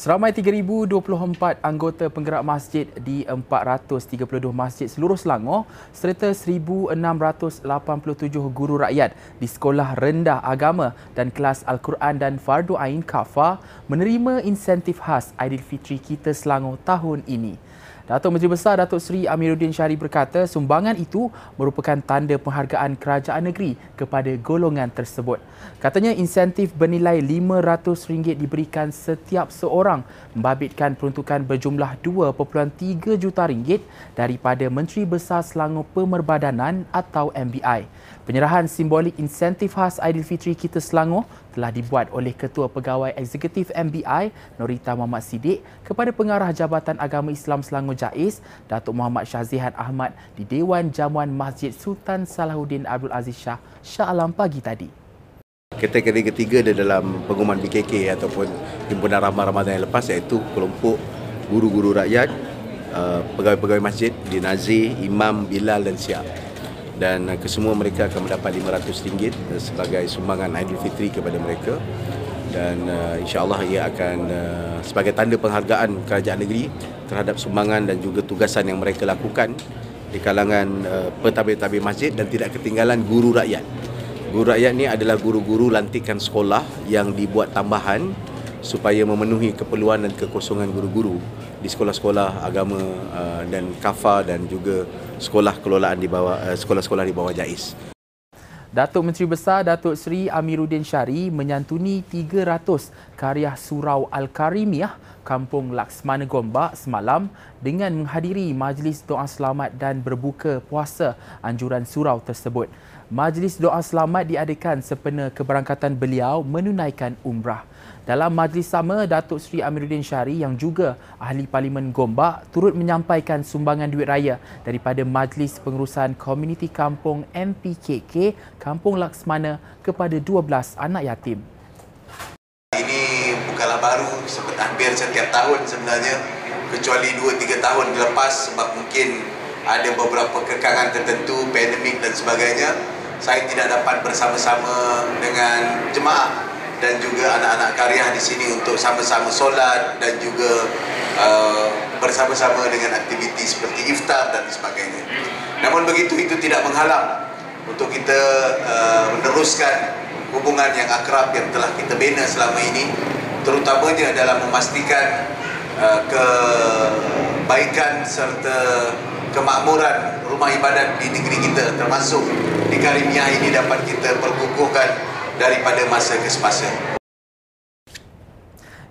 Seramai 3,024 anggota penggerak masjid di 432 masjid seluruh Selangor serta 1,687 guru rakyat di sekolah rendah agama dan kelas Al-Quran dan Fardu Ain Kafa menerima insentif khas Aidilfitri kita Selangor tahun ini. Datuk Menteri Besar Datuk Seri Amiruddin Syari berkata sumbangan itu merupakan tanda penghargaan kerajaan negeri kepada golongan tersebut. Katanya insentif bernilai RM500 diberikan setiap seorang membabitkan peruntukan berjumlah 2.3 juta ringgit daripada Menteri Besar Selangor Pemerbadanan atau MBI. Penyerahan simbolik insentif khas Aidilfitri kita Selangor telah dibuat oleh Ketua Pegawai Eksekutif MBI Norita Muhammad Siddiq kepada Pengarah Jabatan Agama Islam Selangor Jais Datuk Muhammad Syazihan Ahmad di Dewan Jamuan Masjid Sultan Salahuddin Abdul Aziz Shah Shah Alam pagi tadi. Kategori ketiga dia dalam pengumuman BKK ataupun himpunan Rahmah Ramadan yang lepas iaitu kelompok guru-guru rakyat, uh, pegawai-pegawai masjid, dinazir, imam, bilal dan siap dan uh, kesemua mereka akan mendapat RM500 uh, sebagai sumbangan Aidilfitri kepada mereka dan uh, insyaAllah ia akan uh, sebagai tanda penghargaan kerajaan negeri terhadap sumbangan dan juga tugasan yang mereka lakukan di kalangan uh, pentadbir-tadbir masjid dan tidak ketinggalan guru rakyat. Guru rakyat ni adalah guru-guru lantikan sekolah yang dibuat tambahan supaya memenuhi keperluan dan kekosongan guru-guru di sekolah-sekolah agama uh, dan kafa dan juga sekolah kelolaan di bawah uh, sekolah-sekolah di bawah JAIS. Datuk Menteri Besar Datuk Seri Amiruddin Syari menyantuni 300 karya surau Al-Karimiyah Kampung Laksmana Gombak semalam dengan menghadiri majlis doa selamat dan berbuka puasa anjuran surau tersebut. Majlis doa selamat diadakan sempena keberangkatan beliau menunaikan umrah. Dalam majlis sama, Datuk Seri Amiruddin Syari yang juga Ahli Parlimen Gombak turut menyampaikan sumbangan duit raya daripada Majlis Pengurusan Komuniti Kampung MPKK Kampung Laksmana kepada 12 anak yatim. Ini bukanlah baru, seperti hampir setiap tahun sebenarnya kecuali 2-3 tahun lepas sebab mungkin ada beberapa kekangan tertentu, pandemik dan sebagainya saya tidak dapat bersama-sama dengan jemaah dan juga anak-anak karya di sini untuk sama-sama solat dan juga uh, bersama-sama dengan aktiviti seperti iftar dan sebagainya. Namun begitu itu tidak menghalang untuk kita uh, meneruskan hubungan yang akrab yang telah kita bina selama ini terutamanya dalam memastikan uh, kebaikan serta kemakmuran rumah ibadat di negeri kita termasuk di Karimiyah ini dapat kita perkukuhkan daripada masa ke semasa.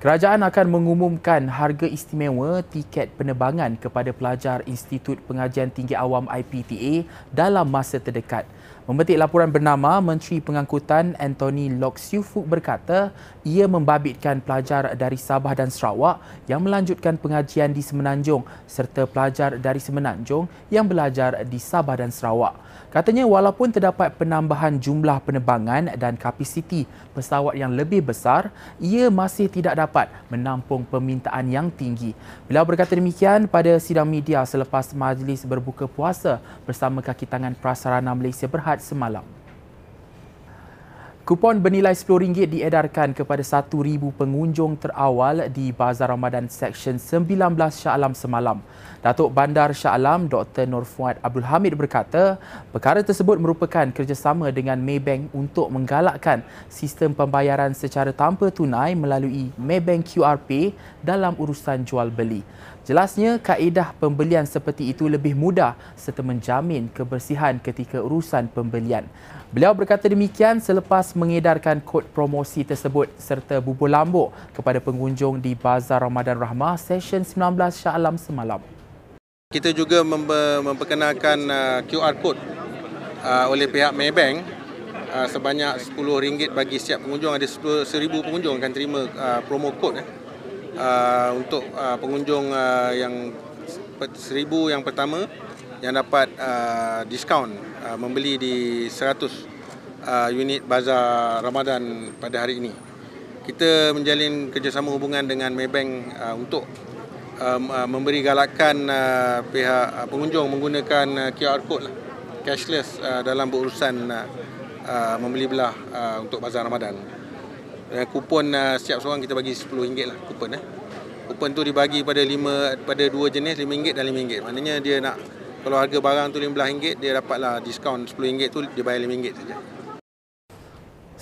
Kerajaan akan mengumumkan harga istimewa tiket penerbangan kepada pelajar Institut Pengajian Tinggi Awam IPTA dalam masa terdekat. Memetik laporan bernama, Menteri Pengangkutan Anthony Loksiufu berkata ia membabitkan pelajar dari Sabah dan Sarawak yang melanjutkan pengajian di Semenanjung serta pelajar dari Semenanjung yang belajar di Sabah dan Sarawak. Katanya walaupun terdapat penambahan jumlah penerbangan dan kapasiti pesawat yang lebih besar, ia masih tidak dapat menampung permintaan yang tinggi. Beliau berkata demikian pada sidang media selepas majlis berbuka puasa bersama kaki tangan Prasarana Malaysia Berhad semalam. Kupon bernilai RM10 diedarkan kepada 1,000 pengunjung terawal di Bazar Ramadan Seksyen 19 Shah Alam semalam. Datuk Bandar Shah Alam Dr. Nur Fuad Abdul Hamid berkata, perkara tersebut merupakan kerjasama dengan Maybank untuk menggalakkan sistem pembayaran secara tanpa tunai melalui Maybank QR Pay dalam urusan jual beli. Jelasnya, kaedah pembelian seperti itu lebih mudah serta menjamin kebersihan ketika urusan pembelian. Beliau berkata demikian selepas mengedarkan kod promosi tersebut serta bubur lambuk kepada pengunjung di Bazar Ramadan Rahmah Session 19 Shah Alam semalam. Kita juga memperkenalkan uh, QR code uh, oleh pihak Maybank uh, sebanyak RM10 bagi setiap pengunjung. Ada 10,000 pengunjung akan terima promo code. Eh untuk pengunjung yang seribu yang pertama yang dapat diskaun membeli di 100 uh, unit bazar Ramadan pada hari ini. Kita menjalin kerjasama hubungan dengan Maybank uh, untuk uh, uh, memberi galakan uh, pihak uh, pengunjung menggunakan uh, QR code lah, cashless uh, dalam berurusan uh, uh, membeli belah uh, untuk bazar Ramadan. Dan kupon uh, setiap seorang kita bagi RM10 lah kupon eh. Kupon tu dibagi pada lima pada dua jenis RM5 dan RM5. Maknanya dia nak kalau harga barang tu RM15 dia dapatlah diskaun RM10 tu dia bayar RM5 saja.